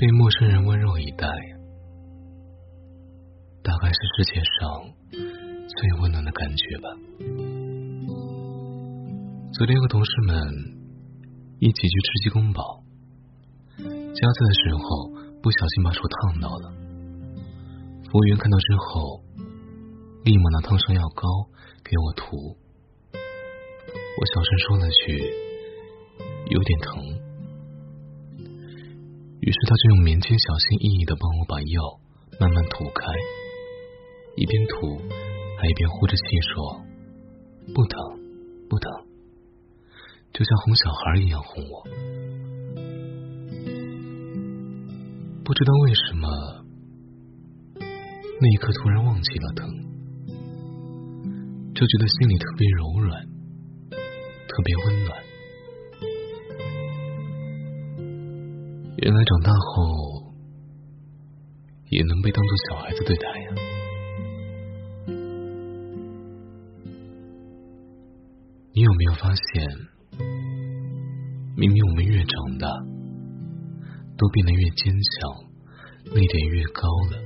被陌生人温柔以待，大概是世界上最温暖的感觉吧。昨天和同事们一起去吃鸡公煲，夹菜的时候不小心把手烫到了，服务员看到之后，立马拿烫伤药膏给我涂，我小声说了句有点疼。于是他就用棉签小心翼翼的帮我把药慢慢涂开，一边涂还一边呼着气说：“不疼，不疼。”就像哄小孩一样哄我。不知道为什么，那一刻突然忘记了疼，就觉得心里特别柔软，特别温暖。原来长大后也能被当做小孩子对待呀！你有没有发现，明明我们越长大，都变得越坚强，泪点越高了，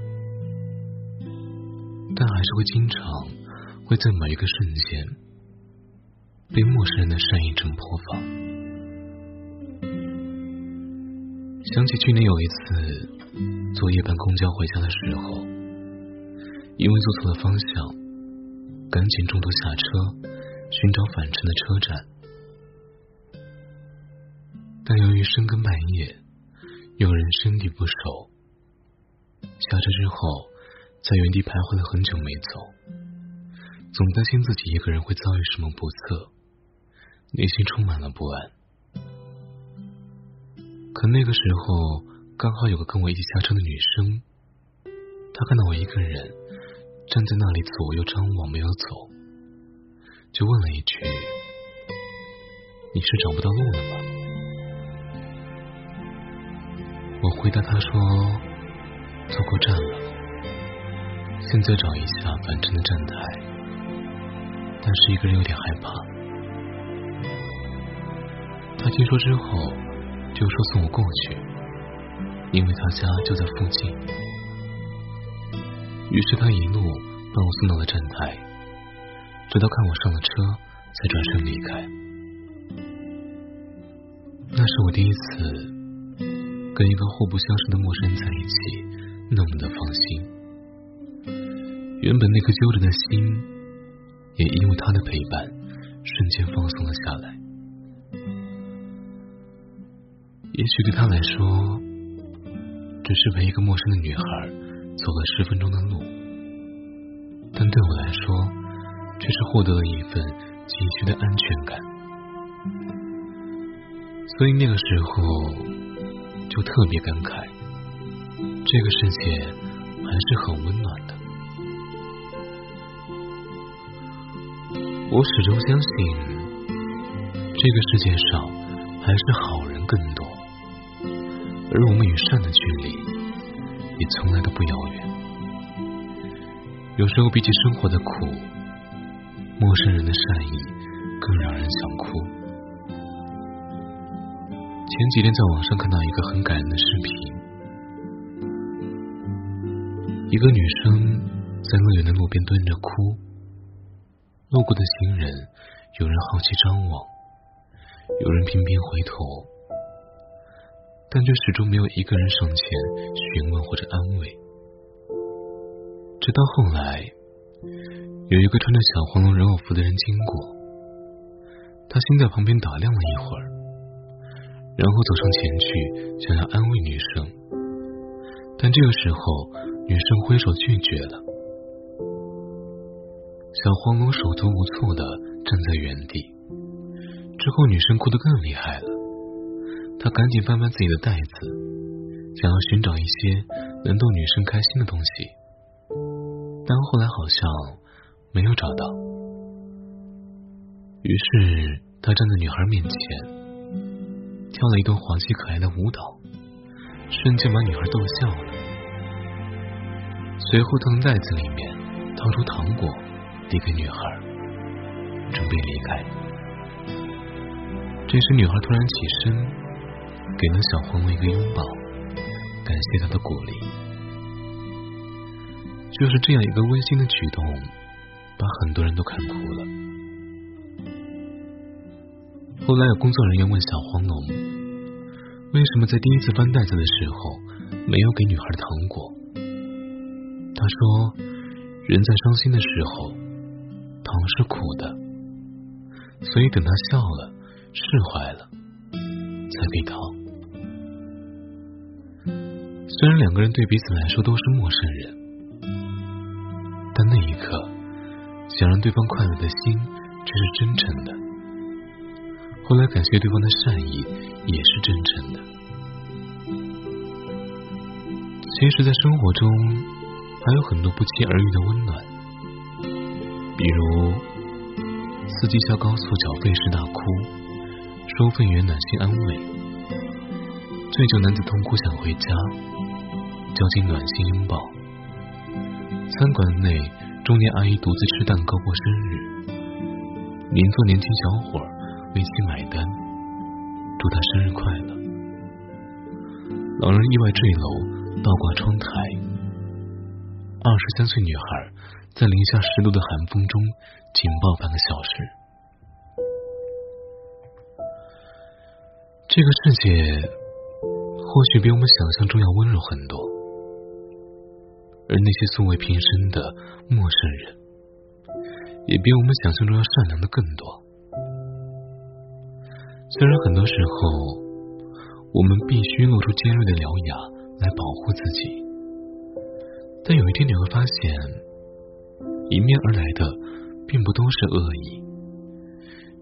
但还是会经常会在某一个瞬间被陌生人的善意震破防。想起去年有一次坐夜班公交回家的时候，因为坐错了方向，赶紧中途下车寻找返程的车站，但由于深更半夜，有人身体不熟，下车之后在原地徘徊了很久没走，总担心自己一个人会遭遇什么不测，内心充满了不安。可那个时候，刚好有个跟我一起下车的女生，她看到我一个人站在那里左右张望没有走，就问了一句：“你是找不到路了吗？”我回答她说：“错过站了，现在找一下返程的站台，但是一个人有点害怕。”她听说之后。就说送我过去，因为他家就在附近。于是他一路把我送到了站台，直到看我上了车，才转身离开。那是我第一次跟一个互不相识的陌生人在一起，那么的放心。原本那颗揪着的心，也因为他的陪伴，瞬间放松了下来。也许对他来说，只是陪一个陌生的女孩走了十分钟的路，但对我来说，却是获得了一份急需的安全感。所以那个时候，就特别感慨，这个世界还是很温暖的。我始终相信，这个世界上还是好人更多。而我们与善的距离也从来都不遥远。有时候比起生活的苦，陌生人的善意更让人想哭。前几天在网上看到一个很感人的视频，一个女生在乐园的路边蹲着哭，路过的行人有人好奇张望，有人频频回头。但却始终没有一个人上前询问或者安慰。直到后来，有一个穿着小黄龙人偶服的人经过，他先在旁边打量了一会儿，然后走上前去想要安慰女生，但这个时候女生挥手拒绝了。小黄龙手足无措的站在原地，之后女生哭得更厉害了。他赶紧翻翻自己的袋子，想要寻找一些能逗女生开心的东西，但后来好像没有找到。于是他站在女孩面前，跳了一段滑稽可爱的舞蹈，瞬间把女孩逗笑了。随后从袋子里面掏出糖果，递给女孩，准备离开。这时女孩突然起身。给了小黄龙一个拥抱，感谢他的鼓励。就是这样一个温馨的举动，把很多人都看哭了。后来有工作人员问小黄龙，为什么在第一次翻袋子的时候没有给女孩糖果？他说，人在伤心的时候，糖是苦的，所以等他笑了、释怀了，才给糖。虽然两个人对彼此来说都是陌生人，但那一刻，想让对方快乐的心，却是真诚的。后来感谢对方的善意，也是真诚的。其实，在生活中还有很多不期而遇的温暖，比如司机下高速缴费时大哭，收费员暖心安慰；醉酒男子痛哭想回家，交警暖心拥抱；餐馆内中年阿姨独自吃蛋糕过生日，邻座年轻小伙为其买单，祝他生日快乐。老人意外坠楼，倒挂窗台。二十三岁女孩在零下十度的寒风中紧抱半个小时。这个世界或许比我们想象中要温柔很多，而那些素未平生的陌生人，也比我们想象中要善良的更多。虽然很多时候，我们必须露出尖锐的獠牙来保护自己，但有一天你会发现，迎面而来的并不都是恶意，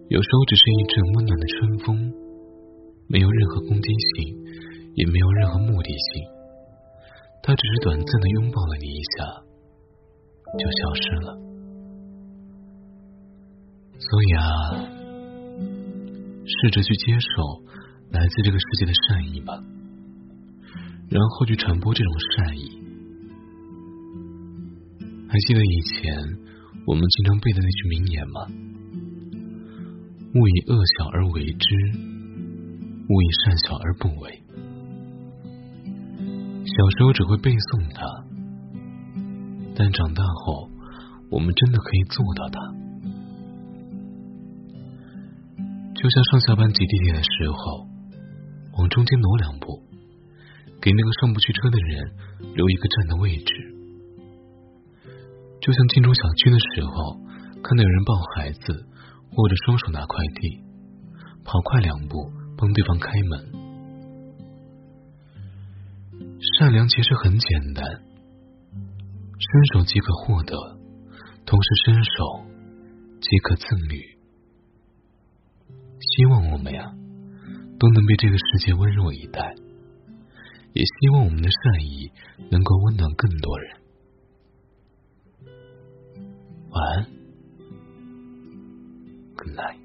有时候只是一阵温暖的春风，没有任何攻击性，也没有任何目的性，他只是短暂的拥抱了你一下，就消失了。所以啊。试着去接受来自这个世界的善意吧，然后去传播这种善意。还记得以前我们经常背的那句名言吗？勿以恶小而为之，勿以善小而不为。小时候只会背诵它，但长大后，我们真的可以做到它。就像上下班挤地铁的时候，往中间挪两步，给那个上不去车的人留一个站的位置；就像进出小区的时候，看到有人抱孩子，握着双手拿快递，跑快两步帮对方开门。善良其实很简单，伸手即可获得，同时伸手即可赠予。希望我们呀，都能被这个世界温柔以待，也希望我们的善意能够温暖更多人。晚安，Good night。